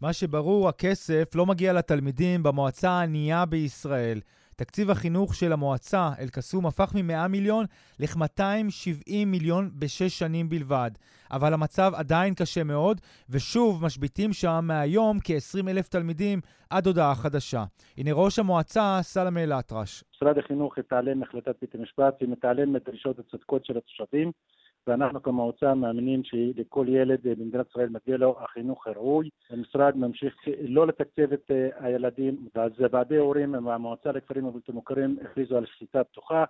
מה שברור, הכסף לא מגיע לתלמידים במועצה הענייה בישראל. תקציב החינוך של המועצה אל-קסום הפך מ-100 מיליון ל-270 מיליון בשש שנים בלבד. אבל המצב עדיין קשה מאוד, ושוב משביתים שם מהיום כ-20 אלף תלמידים עד הודעה חדשה. הנה ראש המועצה, סלמה אל-אטרש. משרד החינוך התעלם מהחלטת בית המשפט ומתעלם מדרישות הצודקות של התושבים. ואנחנו כמועצה מאמינים שלכל ילד במדינת ישראל מגיע לו החינוך הראוי. המשרד ממשיך לא לתקצב את אה, הילדים, ואז ועדי הורים מהמועצה לכפרים הבלתי מוכרים הכריזו על שליטה פתוחה.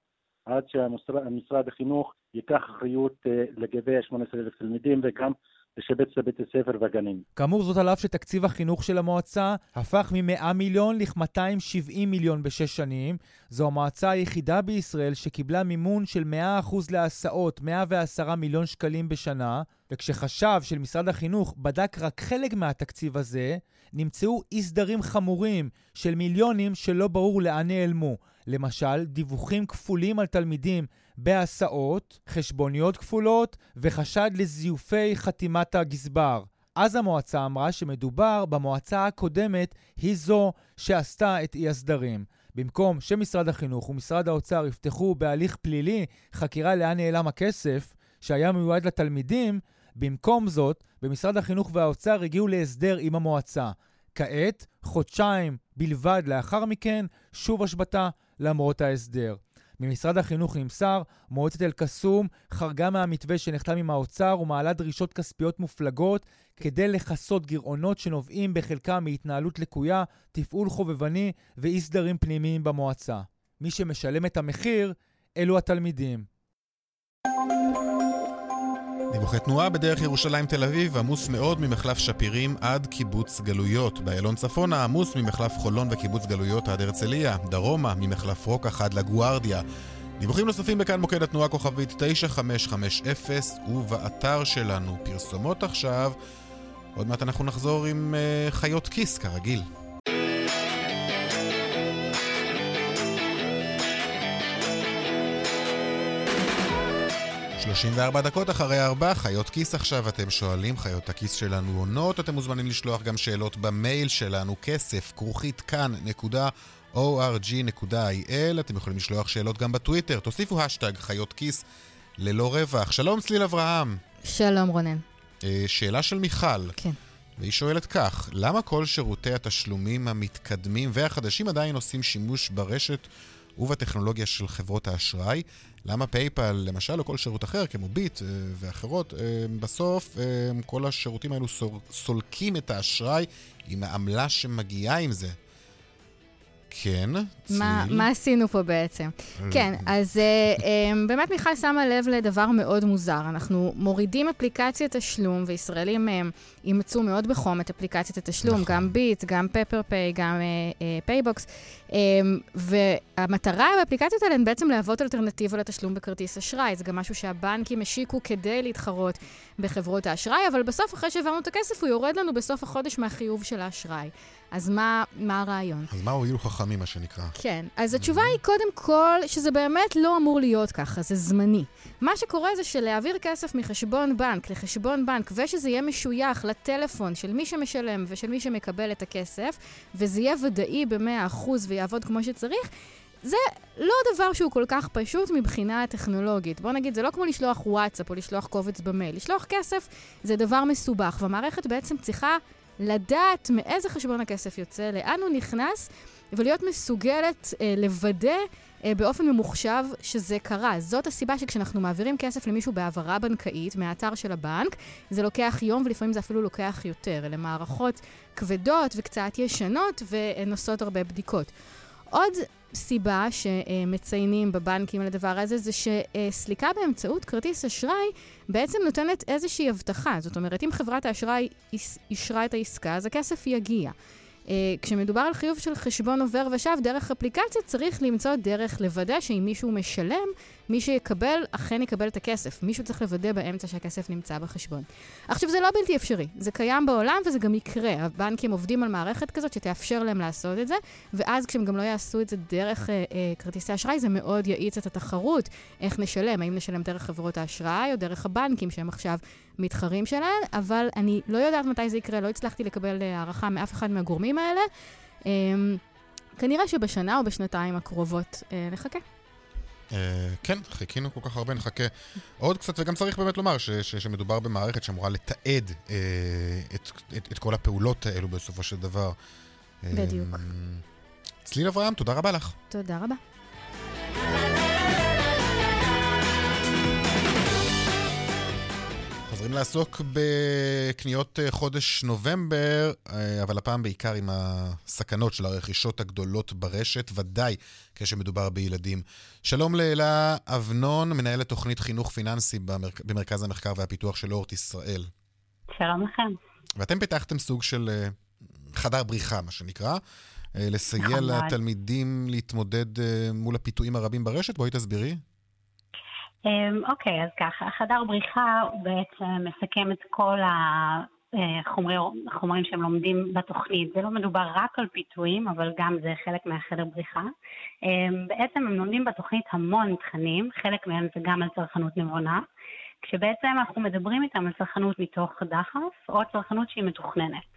עד שמשרד החינוך ייקח אחריות אה, לגבי ה-18,000 תלמידים וגם לשבץ לבתי ספר והגנים. כאמור, זאת על אף שתקציב החינוך של המועצה הפך מ-100 מיליון ל-270 מיליון בשש שנים. זו המועצה היחידה בישראל שקיבלה מימון של 100% להסעות, 110 מיליון שקלים בשנה, וכשחשב של משרד החינוך בדק רק חלק מהתקציב הזה, נמצאו אי סדרים חמורים של מיליונים שלא ברור לאן נעלמו. למשל, דיווחים כפולים על תלמידים בהסעות, חשבוניות כפולות וחשד לזיופי חתימת הגזבר. אז המועצה אמרה שמדובר במועצה הקודמת היא זו שעשתה את אי הסדרים. במקום שמשרד החינוך ומשרד האוצר יפתחו בהליך פלילי חקירה לאן נעלם הכסף שהיה מיועד לתלמידים, במקום זאת, במשרד החינוך והאוצר הגיעו להסדר עם המועצה. כעת, חודשיים בלבד לאחר מכן, שוב השבתה למרות ההסדר. ממשרד החינוך נמסר, מועצת אל-קסום חרגה מהמתווה שנחתם עם האוצר ומעלה דרישות כספיות מופלגות כדי לכסות גירעונות שנובעים בחלקם מהתנהלות לקויה, תפעול חובבני ואי סדרים פנימיים במועצה. מי שמשלם את המחיר אלו התלמידים. דיווחי תנועה בדרך ירושלים תל אביב עמוס מאוד ממחלף שפירים עד קיבוץ גלויות. באיילון צפונה עמוס ממחלף חולון וקיבוץ גלויות עד הרצליה. דרומה ממחלף רוקח עד לגוארדיה. דיווחים נוספים בכאן מוקד התנועה כוכבית 9550 ובאתר שלנו פרסומות עכשיו. עוד מעט אנחנו נחזור עם uh, חיות כיס כרגיל. 34 דקות אחרי ארבע, חיות כיס עכשיו, אתם שואלים, חיות הכיס שלנו עונות, אתם מוזמנים לשלוח גם שאלות במייל שלנו, כסף, כרוכית כאן.org.il, אתם יכולים לשלוח שאלות גם בטוויטר, תוסיפו השטג חיות כיס ללא רווח. שלום צליל אברהם. שלום רונן. אה, שאלה של מיכל. כן. והיא שואלת כך, למה כל שירותי התשלומים המתקדמים והחדשים עדיין עושים שימוש ברשת ובטכנולוגיה של חברות האשראי. למה PayPal, למשל, או כל שירות אחר, כמו ביט אה, ואחרות, אה, בסוף אה, כל השירותים האלו סולקים את האשראי עם העמלה שמגיעה עם זה. כן, צליל. מה, מה עשינו פה בעצם? כן, אז באמת מיכל שמה לב לדבר מאוד מוזר. אנחנו מורידים אפליקציית תשלום, וישראלים אממ, אימצו מאוד בחום את אפליקציית התשלום, נכון. גם ביט, גם פפר Pay, גם פייבוקס. אה, אה, אממ, והמטרה באפליקציות האלה הן בעצם להוות אלטרנטיבה לתשלום בכרטיס אשראי. זה גם משהו שהבנקים השיקו כדי להתחרות בחברות האשראי, אבל בסוף, אחרי שהעברנו את הכסף, הוא יורד לנו בסוף החודש מהחיוב של האשראי. אז מה, מה הרעיון? אז מה הועילו חכמים, מה שנקרא? כן, אז התשובה היא קודם כל שזה באמת לא אמור להיות ככה, זה זמני. מה שקורה זה שלהעביר כסף מחשבון בנק לחשבון בנק, ושזה יהיה משוייך לטלפון של מי שמשלם ושל מי שמקבל את הכסף, וזה יהיה ודאי ב-100% ויעבוד כמו שצריך, זה לא דבר שהוא כל כך פשוט מבחינה טכנולוגית. בוא נגיד, זה לא כמו לשלוח וואטסאפ או לשלוח קובץ במייל. לשלוח כסף זה דבר מסובך, והמערכת בעצם צריכה לדעת מאיזה חשבון הכסף יוצא, לאן הוא נכנס, ולהיות מסוגלת אה, לוודא באופן ממוחשב שזה קרה. זאת הסיבה שכשאנחנו מעבירים כסף למישהו בהעברה בנקאית מהאתר של הבנק, זה לוקח יום ולפעמים זה אפילו לוקח יותר. אלה מערכות כבדות וקצת ישנות ונושאות הרבה בדיקות. עוד סיבה שמציינים בבנקים על הדבר הזה, זה שסליקה באמצעות כרטיס אשראי בעצם נותנת איזושהי הבטחה. זאת אומרת, אם חברת האשראי אישרה את העסקה, אז הכסף יגיע. Uh, כשמדובר על חיוב של חשבון עובר ושב דרך אפליקציה, צריך למצוא דרך לוודא שאם מישהו משלם, מי שיקבל, אכן יקבל את הכסף. מישהו צריך לוודא באמצע שהכסף נמצא בחשבון. עכשיו, זה לא בלתי אפשרי. זה קיים בעולם וזה גם יקרה. הבנקים עובדים על מערכת כזאת שתאפשר להם לעשות את זה, ואז כשהם גם לא יעשו את זה דרך uh, uh, כרטיסי אשראי, זה מאוד יאיץ את התחרות. איך נשלם? האם נשלם דרך חברות האשראי או דרך הבנקים שהם עכשיו מתחרים שלהן? אבל אני לא יודעת מתי זה יקרה, לא הצלחתי לקבל הערכה מאף אחד מהגורמים האלה. Um, כנראה שבשנה או בשנתיים הקרובות uh, נחכה. אה, כן, חיכינו כל כך הרבה, נחכה עוד קצת, וגם צריך באמת לומר שמדובר במערכת שאמורה לתעד אה, את כל הפעולות האלו בסופו של דבר. בדיוק. אה, צליל אברהם, תודה רבה לך. תודה רבה. חוזרים לעסוק בקניות אה, חודש נובמבר, אה, אבל הפעם בעיקר עם הסכנות של הרכישות הגדולות ברשת, ודאי כשמדובר בילדים. שלום לאלה אבנון, מנהלת תוכנית חינוך פיננסי במרכז המחקר והפיתוח של אורט ישראל. שלום לכם. ואתם פיתחתם סוג של אה, חדר בריחה, מה שנקרא, לסייע נכון לתלמידים להתמודד מול הפיתויים הרבים ברשת? בואי תסבירי. אמ, אוקיי, אז ככה, חדר בריחה הוא בעצם מסכם את כל החומרים שהם לומדים בתוכנית. זה לא מדובר רק על פיתויים, אבל גם זה חלק מהחדר בריחה. אמ, בעצם הם לומדים בתוכנית המון תכנים, חלק מהם זה גם על צרכנות נבונה. כשבעצם אנחנו מדברים איתם על צרכנות מתוך דחף, או צרכנות שהיא מתוכננת.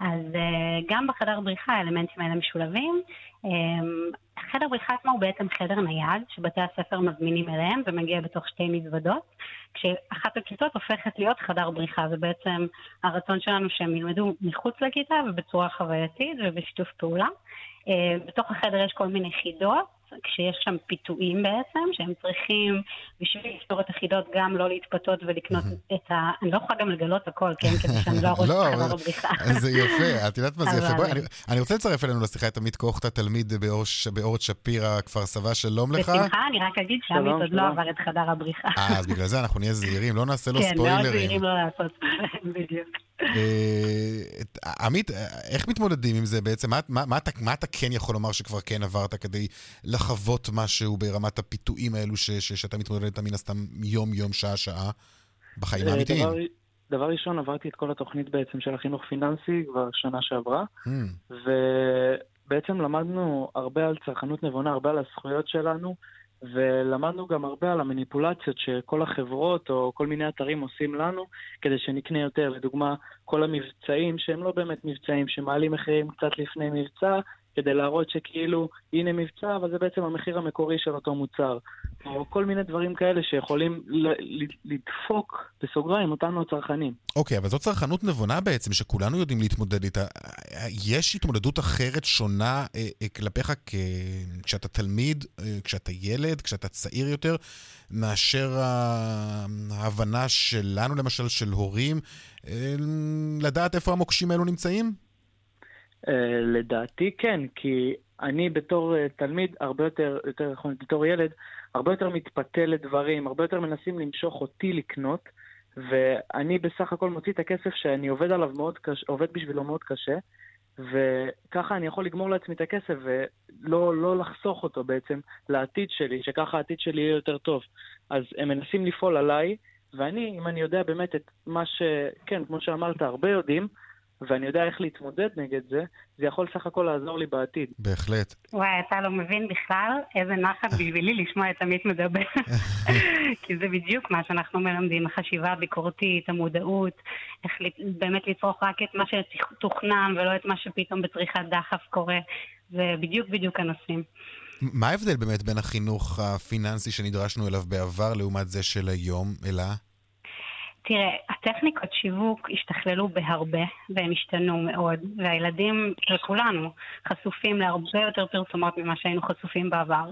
אז uh, גם בחדר בריחה האלמנטים האלה משולבים. Um, חדר בריחה עצמו הוא בעצם חדר נייד, שבתי הספר מזמינים אליהם ומגיע בתוך שתי מזוודות, כשאחת הכיתות הופכת להיות חדר בריחה. זה בעצם הרצון שלנו שהם ילמדו מחוץ לכיתה ובצורה חווייתית ובשיתוף פעולה. Uh, בתוך החדר יש כל מיני חידות, כשיש שם פיתויים בעצם, שהם צריכים בשביל לפתור את החידות גם לא להתפתות ולקנות את ה... אני לא יכולה גם לגלות הכל, כן? [LAUGHS] כדי שאני לא ארוץ את חדר הבריחה. זה יפה, את יודעת מה זה יפה? בואי, אני רוצה לצרף אלינו לשיחה את עמית קוכטה, תלמיד באורת שפירא, כפר סבא, שלום לך. בשמחה, אני רק אגיד שעמית עוד לא עבר את חדר הבריחה. אה, אז בגלל זה אנחנו נהיה זהירים, לא נעשה לו ספוילרים. כן, מאוד זהירים לא לעשות, [LAUGHS] בדיוק. אה, עמית, איך מתמודדים עם זה בעצם? מה, מה, מה, אתה, מה אתה כן יכול לומר שכבר כן עברת כדי לחוות משהו ברמת הפיתויים האלו ש, ש, שאתה מתמודד איתם מן הסתם יום-יום, שעה-שעה, בחיים אה, האמיתיים? דבר, דבר ראשון, עברתי את כל התוכנית בעצם של החינוך פיננסי כבר שנה שעברה, hmm. ובעצם למדנו הרבה על צרכנות נבונה, הרבה על הזכויות שלנו. ולמדנו גם הרבה על המניפולציות שכל החברות או כל מיני אתרים עושים לנו כדי שנקנה יותר. לדוגמה, כל המבצעים שהם לא באמת מבצעים, שמעלים מחירים קצת לפני מבצע, כדי להראות שכאילו, הנה מבצע, אבל זה בעצם המחיר המקורי של אותו מוצר. או כל מיני דברים כאלה שיכולים לדפוק, בסוגריים, אותנו הצרכנים. אוקיי, okay, אבל זו צרכנות נבונה בעצם, שכולנו יודעים להתמודד איתה. יש התמודדות אחרת, שונה אה, אה, כלפיך כ... כשאתה תלמיד, אה, כשאתה ילד, כשאתה צעיר יותר, מאשר ההבנה שלנו, למשל, של הורים, לדעת איפה המוקשים האלו נמצאים? לדעתי כן, כי אני בתור תלמיד, הרבה יותר, יותר נכון, בתור ילד, הרבה יותר מתפתה לדברים, הרבה יותר מנסים למשוך אותי לקנות, ואני בסך הכל מוציא את הכסף שאני עובד עליו מאוד קשה, עובד בשבילו מאוד קשה, וככה אני יכול לגמור לעצמי את הכסף ולא לא לחסוך אותו בעצם לעתיד שלי, שככה העתיד שלי יהיה יותר טוב. אז הם מנסים לפעול עליי, ואני, אם אני יודע באמת את מה ש... כן, כמו שאמרת, הרבה יודעים, ואני יודע איך להתמודד נגד זה, זה יכול סך הכל לעזור לי בעתיד. בהחלט. וואי, אתה לא מבין בכלל איזה נחת [LAUGHS] בשבילי לשמוע את עמית מדבר. [LAUGHS] כי זה בדיוק מה שאנחנו מלמדים, החשיבה הביקורתית, המודעות, איך באמת לצרוך רק את מה שתוכנן ולא את מה שפתאום בצריכת דחף קורה. זה בדיוק בדיוק הנושאים. מה ההבדל באמת בין החינוך הפיננסי שנדרשנו אליו בעבר לעומת זה של היום, אלה? תראה, הטכניקות שיווק השתכללו בהרבה והם השתנו מאוד, והילדים, וכולנו, חשופים להרבה יותר פרסומות ממה שהיינו חשופים בעבר.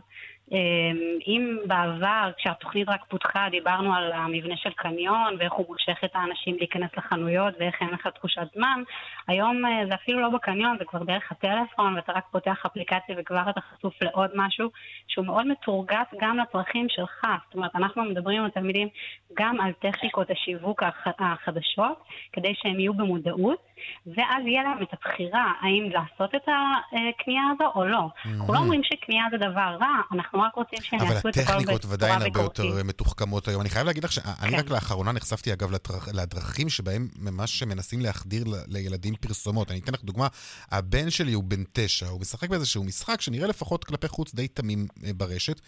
אמ, אם בעבר, כשהתוכנית רק פותחה, דיברנו על המבנה של קניון ואיך הוא מושך את האנשים להיכנס לחנויות ואיך אין לך תחושת זמן, היום אה, זה אפילו לא בקניון, זה כבר דרך הטלפון ואתה רק פותח אפליקציה וכבר אתה חשוף לעוד משהו שהוא מאוד מתורגת גם לצרכים שלך. זאת אומרת, אנחנו מדברים עם התלמידים גם על טכניקות השיווק החדשות, כדי שהם יהיו במודעות, ואז יהיה להם את הבחירה האם לעשות את הקנייה הזו או לא. אנחנו לא אומרים שקנייה זה דבר רע, אנחנו רק רוצים שהם יעשו את הכל בצורה ביקורתית. אבל הטכניקות ודאי הרבה יותר מתוחכמות היום. אני חייב להגיד לך שאני כן. רק לאחרונה נחשפתי אגב לדרכים שבהם ממש מנסים להחדיר לילדים פרסומות. אני אתן לך דוגמה, הבן שלי הוא בן תשע, הוא משחק באיזשהו משחק שנראה לפחות כלפי חוץ די תמים אה, ברשת,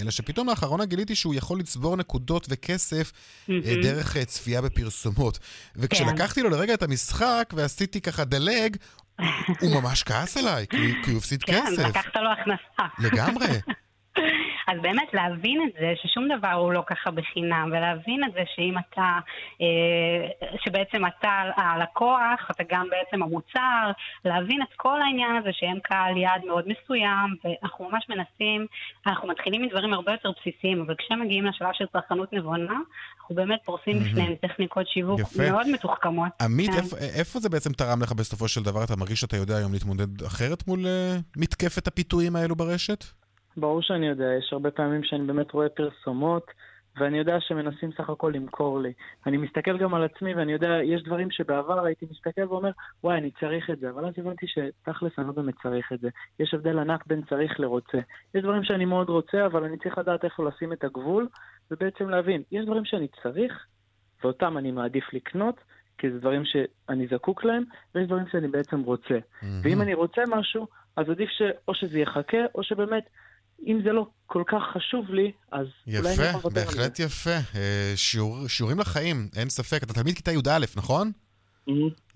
אלא שפתאום לאחרונה גיליתי שהוא יכול לצבור נקודות וכסף. דרך אה, צפייה בפרסומות. וכשלקחתי. לו לרגע את המשחק ועשיתי ככה דלג, הוא ממש כעס עליי, כי, כי הוא הפסיד כן, כסף. כן, לקחת לו הכנסה. לגמרי. אז באמת להבין את זה, ששום דבר הוא לא ככה בחינם, ולהבין את זה שאם אתה, אה, שבעצם אתה הלקוח, אתה גם בעצם המוצר, להבין את כל העניין הזה שהם קהל יעד מאוד מסוים, ואנחנו ממש מנסים, אנחנו מתחילים מדברים הרבה יותר בסיסיים, אבל כשמגיעים לשלב של צרכנות נבונה, אנחנו באמת פורסים בפניהם טכניקות שיווק יפה. מאוד מתוחכמות. עמית, כן. איפה, איפה זה בעצם תרם לך בסופו של דבר? אתה מרגיש שאתה יודע היום להתמודד אחרת מול uh, מתקפת הפיתויים האלו ברשת? ברור שאני יודע, יש הרבה פעמים שאני באמת רואה פרסומות, ואני יודע שמנסים סך הכל למכור לי. אני מסתכל גם על עצמי, ואני יודע, יש דברים שבעבר הייתי מסתכל ואומר, וואי, אני צריך את זה, אבל אז הבנתי שתכלס אני לא באמת צריך את זה. יש הבדל ענק בין צריך לרוצה. יש דברים שאני מאוד רוצה, אבל אני צריך לדעת איפה לשים את הגבול, ובעצם להבין, יש דברים שאני צריך, ואותם אני מעדיף לקנות, כי זה דברים שאני זקוק להם, ויש דברים שאני בעצם רוצה. Mm-hmm. ואם אני רוצה משהו, אז עדיף שאו שזה יחכה, או שבאמת, אם זה לא כל כך חשוב לי, אז יפה, אולי אני יכול לוותר על זה. בהחלט יפה. אה, שיעור, שיעורים לחיים, אין ספק. אתה תלמיד כיתה י"א, נכון?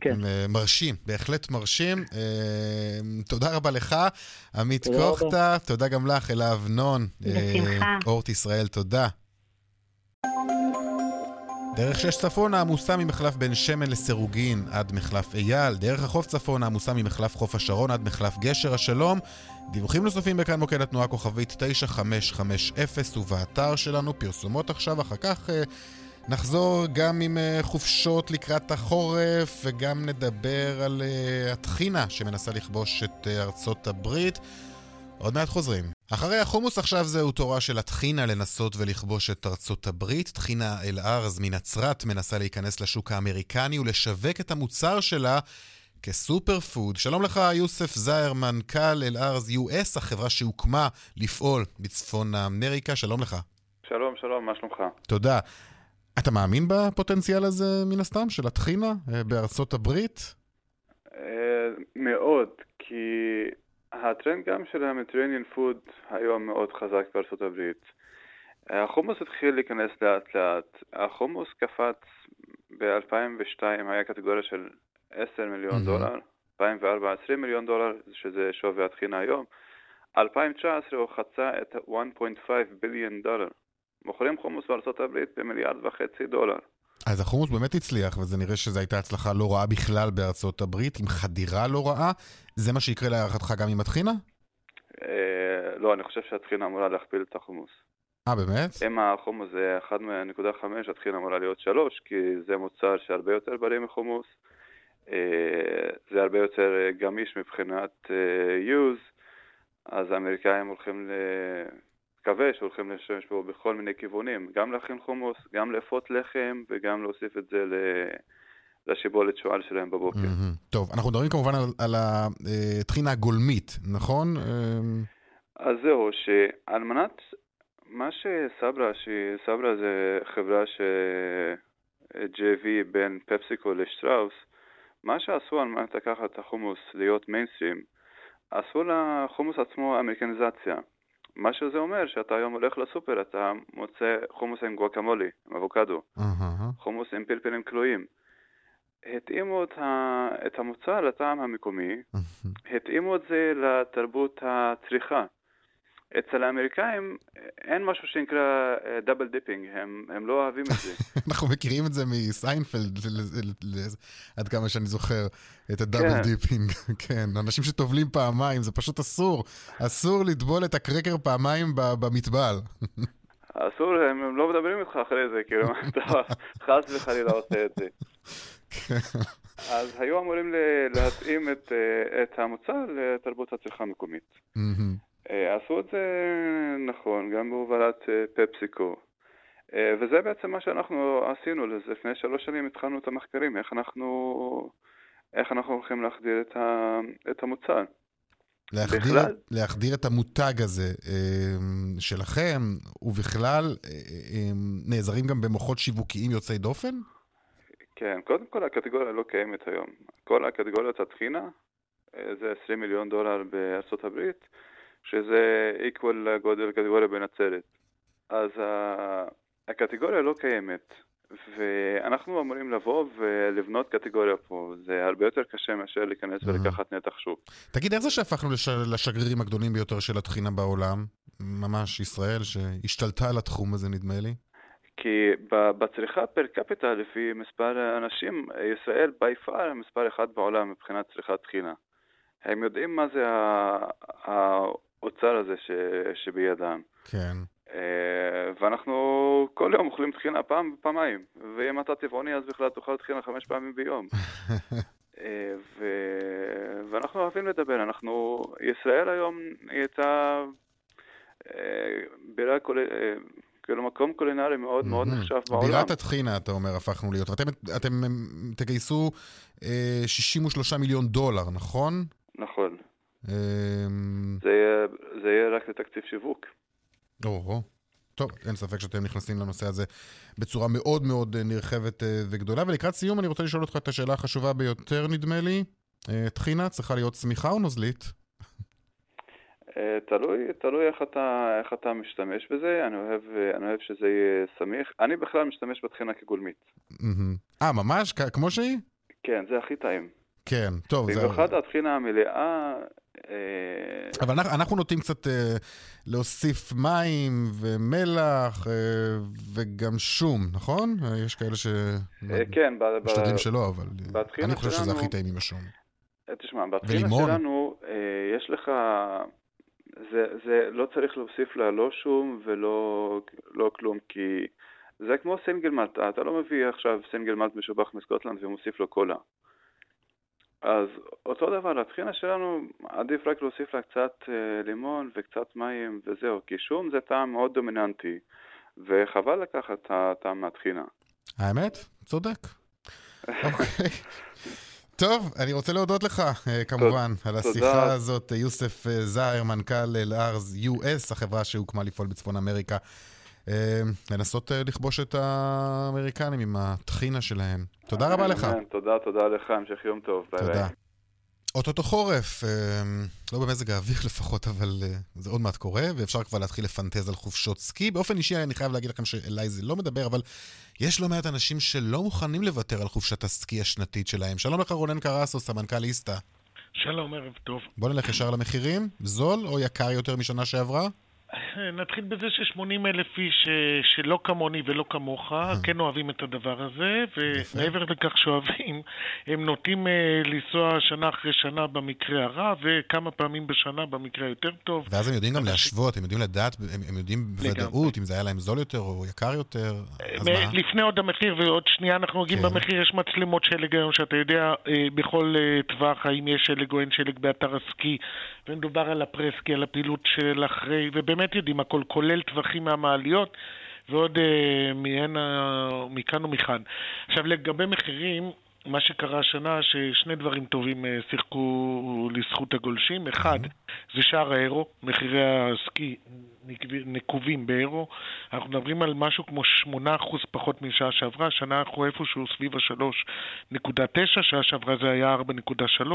כן. אה, מרשים, בהחלט מרשים. אה, תודה רבה לך, עמית קוכטה, תודה גם לך, אלה אבנון. בשמחה. אורט ישראל, תודה. דרך שש צפונה עמוסה ממחלף בן שמן לסירוגין עד מחלף אייל, דרך החוף צפונה עמוסה ממחלף חוף השרון עד מחלף גשר השלום. דיווחים נוספים בכאן מוקד התנועה כוכבית 9550 ובאתר שלנו פרסומות עכשיו, אחר כך אה, נחזור גם עם אה, חופשות לקראת החורף וגם נדבר על אה, הטחינה שמנסה לכבוש את ארצות הברית. עוד מעט חוזרים. אחרי החומוס עכשיו זהו תורה של הטחינה לנסות ולכבוש את ארצות הברית. טחינה אל-ארז מנצרת מנסה להיכנס לשוק האמריקני ולשווק את המוצר שלה כ super food. שלום לך, יוסף זאהר, מנכ"ל אל-ארז US, החברה שהוקמה לפעול בצפון אמריקה. שלום לך. שלום, שלום, מה שלומך? תודה. אתה מאמין בפוטנציאל הזה, מן הסתם, של הטחינה אה, בארצות הברית? אה, מאוד, כי הטרנד גם של ה Mediterranean food היום מאוד חזק בארצות הברית. החומוס התחיל להיכנס לאט לאט. החומוס קפץ ב-2002, היה קטגוריה של 10 מיליון mm-hmm. דולר, 2004 20 מיליון דולר, שזה שווי הטחינה היום. 2019 הוא חצה את 1.5 ביליון דולר. מוכרים חומוס בארצות הברית במיליארד וחצי דולר. אז החומוס באמת הצליח, וזה נראה שזו הייתה הצלחה לא רעה בכלל בארצות הברית, עם חדירה לא רעה. זה מה שיקרה להערכתך גם עם הטחינה? אה, לא, אני חושב שהטחינה אמורה להכפיל את החומוס. אה, באמת? אם החומוס זה 1.5, הטחינה אמורה להיות 3, כי זה מוצר שהרבה יותר בריא מחומוס. אה, זה הרבה יותר גמיש מבחינת use, אז האמריקאים הולכים ל... מקווה שהולכים להשתמש בו בכל מיני כיוונים, גם להכין חומוס, גם לאפות לחם וגם להוסיף את זה לשיבולת שועל שלהם בבוקר. Mm-hmm. טוב, אנחנו מדברים כמובן על, על הטחינה הגולמית, נכון? אז זהו, שעל מנת, מה שסברה, שסברה זה חברה ש... JV בין פפסיקו לשטראוס, מה שעשו על מנת לקחת את החומוס להיות מיינסטרים, עשו לחומוס עצמו אמריקניזציה. מה שזה אומר, שאתה היום הולך לסופר, אתה מוצא חומוס עם גואקמולי, עם אבוקדו, uh-huh. חומוס עם פלפלים כלואים. התאימו את, המוצר לטעם המקומי, uh-huh. התאימו את זה לתרבות הצריכה. אצל האמריקאים אין משהו שנקרא double dipping, הם, הם לא אוהבים את זה. [LAUGHS] אנחנו מכירים את זה מסיינפלד, עד כמה שאני זוכר, את ה double כן. dipping. [LAUGHS] כן, אנשים שטובלים פעמיים, זה פשוט אסור. אסור לטבול את הקרקר פעמיים במטבל. [LAUGHS] אסור, הם לא מדברים איתך אחרי זה, כאילו, אתה חס וחלילה עושה את זה. כן. אז היו אמורים להתאים את, אה, את המוצר לתרבות הצריכה המקומית. אה, עשו את זה נכון, גם בהובלת אה, פפסיקו. אה, וזה בעצם מה שאנחנו עשינו לזה. לפני שלוש שנים התחלנו את המחקרים, איך אנחנו, איך אנחנו הולכים להחדיר את, ה, את המוצר. להחדיר, להחדיר את המותג הזה שלכם, ובכלל נעזרים גם במוחות שיווקיים יוצאי דופן? כן, קודם כל הקטגוריה לא קיימת היום. כל הקטגוריות הטחינה זה 20 מיליון דולר בארצות הברית. שזה equal לגודל הקטגוריה בנצרת. אז הקטגוריה לא קיימת, ואנחנו אמורים לבוא ולבנות קטגוריה פה. זה הרבה יותר קשה מאשר להיכנס ולקחת נתח שוק. תגיד, איך זה שהפכנו לש... לשגרירים הגדולים ביותר של הטחינה בעולם? ממש ישראל, שהשתלטה על התחום הזה, נדמה לי. כי בצריכה פר קפיטה, לפי מספר אנשים, ישראל בי פאר מספר אחד בעולם מבחינת צריכת טחינה. הם יודעים מה זה האוצר הזה ש, שבידם. כן. Uh, ואנחנו כל יום אוכלים טחינה פעם ופעמיים, ואם אתה טבעוני אז בכלל תאכל טחינה חמש פעמים ביום. uh, [LAUGHS] ו... ואנחנו אוהבים לדבר, אנחנו, ישראל היום היא הייתה uh, בירה כולל, כאילו מקום קולינרי מאוד מאוד נחשב בעולם. בירת הטחינה, אתה אומר, הפכנו להיות. ואתם אתם, תגייסו אה, 63 מיליון דולר, נכון? נכון. אה... זה, יהיה, זה יהיה רק לתקציב שיווק. או, טוב, אין ספק שאתם נכנסים לנושא הזה בצורה מאוד מאוד נרחבת אה, וגדולה. ולקראת סיום אני רוצה לשאול אותך את השאלה החשובה ביותר, נדמה לי. אה, טחינה צריכה להיות צמיחה או נוזלית? אה, תלוי, תלוי איך אתה, איך אתה משתמש בזה, אני אוהב, אני אוהב שזה יהיה סמיך. אני בכלל משתמש בטחינה כגולמית. אה, ממש? כמו שהיא? כן, זה הכי טעים. כן, טוב. במיוחד זה... הטחינה המלאה... אה... אבל אנחנו, אנחנו נוטים קצת אה, להוסיף מים ומלח אה, וגם שום, נכון? יש כאלה ש... אה, כן, שלא, אבל אני חושב שלנו... שזה הכי טעים עם השום. תשמע, בטחינה שלנו אה, יש לך... זה, זה לא צריך להוסיף לה לא שום ולא לא כלום, כי זה כמו סינגל מלט, אתה לא מביא עכשיו סינגל מלט משובח מסקוטלנד ומוסיף לו קולה. אז אותו דבר, לטחינה שלנו עדיף רק להוסיף לה קצת אה, לימון וקצת מים וזהו, כי שום זה טעם מאוד דומיננטי, וחבל לקחת את הטעם מהטחינה. האמת? צודק. אוקיי. טוב, אני רוצה להודות לך, אה, כמובן, על השיחה הזאת. יוסף אה, זאהר, מנכ"ל אל-ארז US, החברה שהוקמה לפעול בצפון אמריקה. אה, לנסות לכבוש את האמריקנים עם הטחינה שלהם. תודה רבה לך. תודה, תודה לך, המשך יום טוב. bye bye. אוטוטו חורף, לא במזג האוויר [LAUGHS] לפחות, אבל זה עוד מעט קורה, ואפשר כבר להתחיל לפנטז על חופשות סקי. באופן אישי אני חייב להגיד לכם שאליי זה לא מדבר, אבל יש לא מעט אנשים שלא מוכנים לוותר על חופשת הסקי השנתית שלהם. שלום לך רונן קרסו, סמנכ"ל איסתא. שלום, ערב טוב. בוא נלך ישר למחירים. זול או יקר יותר משנה שעברה? [LAUGHS] נתחיל בזה ש-80 אלף איש אה, שלא כמוני ולא כמוך אה. כן אוהבים את הדבר הזה, ומעבר לכך שאוהבים, הם נוטים אה, לנסוע שנה אחרי שנה במקרה הרע, וכמה פעמים בשנה במקרה היותר טוב. ואז הם יודעים גם להשוות, הם יודעים לדעת, הם יודעים בוודאות אם זה היה להם זול יותר או יקר יותר, אז מה? לפני עוד המחיר, ועוד שנייה אנחנו נוגעים כן. במחיר, יש מצלמות שלג היום שאתה יודע בכל טווח האם יש שלג או אין שלג באתר הסקי, ומדובר על הפרסקי, על הפעילות של אחרי, ובאמת באמת יודעים הכל, כולל טווחים מהמעליות ועוד אה, מהן, מכאן ומכאן. עכשיו, לגבי מחירים, מה שקרה השנה, ששני דברים טובים אה, שיחקו לזכות הגולשים. אחד, זה שער האירו, מחירי הסקי נקובים באירו. אנחנו מדברים על משהו כמו 8% פחות משעה שעברה, השנה אנחנו איפשהו סביב ה-3.9, שעה שעברה זה היה 4.3,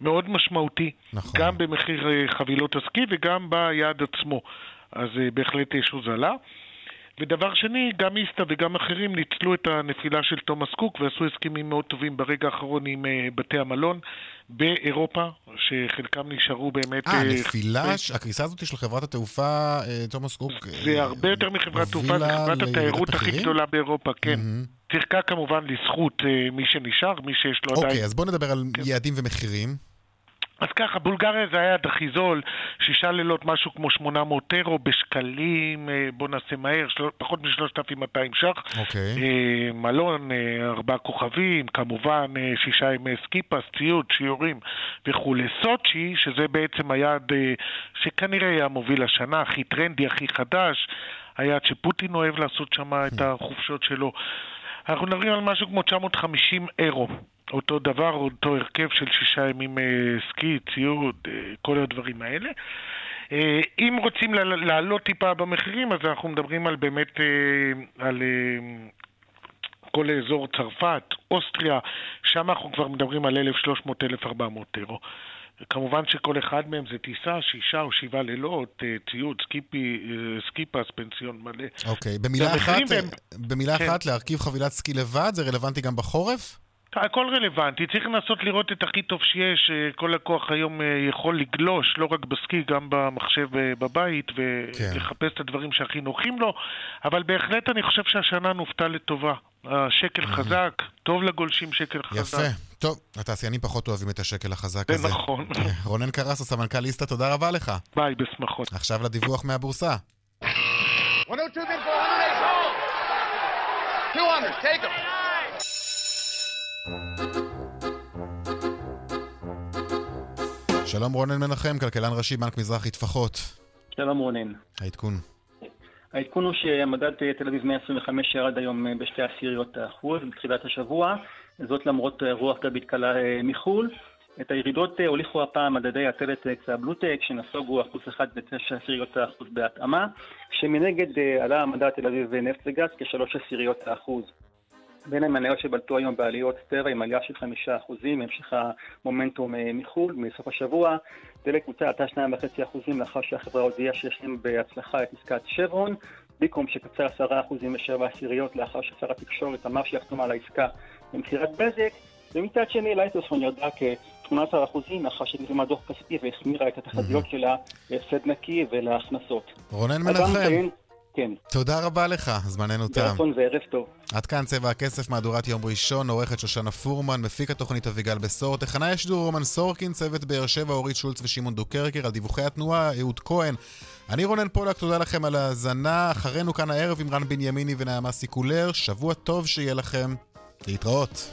מאוד משמעותי, נכון. גם במחיר אה, חבילות הסקי וגם ביעד עצמו. אז אה, בהחלט יש הוזלה. ודבר שני, גם איסתא וגם אחרים ניצלו את הנפילה של תומאס קוק ועשו הסכמים מאוד טובים ברגע האחרון עם uh, בתי המלון באירופה, שחלקם נשארו באמת... אה, uh, נפילה? Uh, הקריסה הזאת של חברת התעופה uh, תומאס קוק... זה uh, הרבה יותר מחברת תעופה, זה חברת התיירות הכי גדולה באירופה, כן. שיחקה כמובן לזכות מי שנשאר, מי שיש לו עדיין... אוקיי, אז בואו נדבר על כן. יעדים ומחירים. אז ככה, בולגריה זה היה הכי זול, שישה לילות משהו כמו 800 אירו בשקלים, אה, בוא נעשה מהר, של... פחות מ-3,200 ש"ח. אוקיי. אה, מלון, אה, ארבעה כוכבים, כמובן שישה ימי סקיפס, ציוד, שיעורים וכולי. סוצ'י, שזה בעצם היעד שכנראה היה מוביל השנה, הכי טרנדי, הכי חדש, היעד שפוטין אוהב לעשות שם את החופשות שלו. אנחנו מדברים על משהו כמו 950 אירו. אותו דבר, אותו הרכב של שישה ימים אה, סקי, ציוד, אה, כל הדברים האלה. אה, אם רוצים לעלות טיפה במחירים, אז אנחנו מדברים על באמת, על כל אזור צרפת, אוסטריה, שם אנחנו כבר מדברים על 1,300-1,400 אירו. כמובן שכל אחד מהם זה טיסה, שישה או שבעה לילות, ציוד, סקי פס, סקי פס, פנסיון מלא. אוקיי, במילה אחת, הם... במילה כן. אחת, להרכיב חבילת סקי לבד, זה רלוונטי גם בחורף? הכל רלוונטי, צריך לנסות לראות את הכי טוב שיש, אה, כל לקוח היום אה, יכול לגלוש, לא רק בסקי, גם במחשב אה, בבית, ולחפש כן. את הדברים שהכי נוחים לו, אבל בהחלט אני חושב שהשנה נופתע לטובה. השקל חזק, טוב לגולשים שהשקל חזק. יפה. טוב, התעשיינים פחות אוהבים את השקל החזק הזה. זה נכון. [LAUGHS] רונן קרסו, סמנכ"ל איסתא, תודה רבה לך. ביי, בשמחות. עכשיו לדיווח מהבורסה. 102 200, take them. שלום רונן מנחם, כלכלן ראשי בנק מזרחי טפחות. שלום רונן. העדכון. העדכון הוא שמדד תל אביב 125 ירד היום בשתי עשיריות האחוז בתחילת השבוע, זאת למרות רוח גבית קלה מחו"ל. את הירידות הוליכו הפעם מדדי הטלטקס והבלוטק, שנסוגו אחוז אחד ותשע עשיריות האחוז בהתאמה, שמנגד עלה המדד תל אביב נפט וגז כשלוש עשיריות האחוז. בין המניות שבלטו היום בעליות טבע עם עלייה של חמישה אחוזים, המשך המומנטום מחו"ל, מסוף השבוע. דלק קבוצה עלתה שניים וחצי אחוזים לאחר שהחברה הודיעה שיש להם בהצלחה את עסקת שברון. ביקום שקצר עשרה אחוזים ושבע עשיריות לאחר ששר התקשורת אמר שיחתום על העסקה במכירת בזק. ומצד שני לייטוסון ירדה כ-18% לאחר שפרסמה דוח כספי והחמירה את התחזיות שלה להפסד נקי ולהכנסות. רונן מנחם. כן. תודה רבה לך, זמננו תם. ברצון וערב טוב. עד כאן צבע הכסף, מהדורת יום ראשון, עורכת שושנה פורמן, מפיק התוכנית אביגל בשור, טכנאי השידור רומן סורקין, צוות באר שבע, אורית שולץ ושמעון דוקרקר, על דיווחי התנועה, אהוד כהן. אני רונן פולק, תודה לכם על ההאזנה. אחרינו כאן הערב עם רן בנימיני ונעמה סיקולר. שבוע טוב שיהיה לכם. להתראות.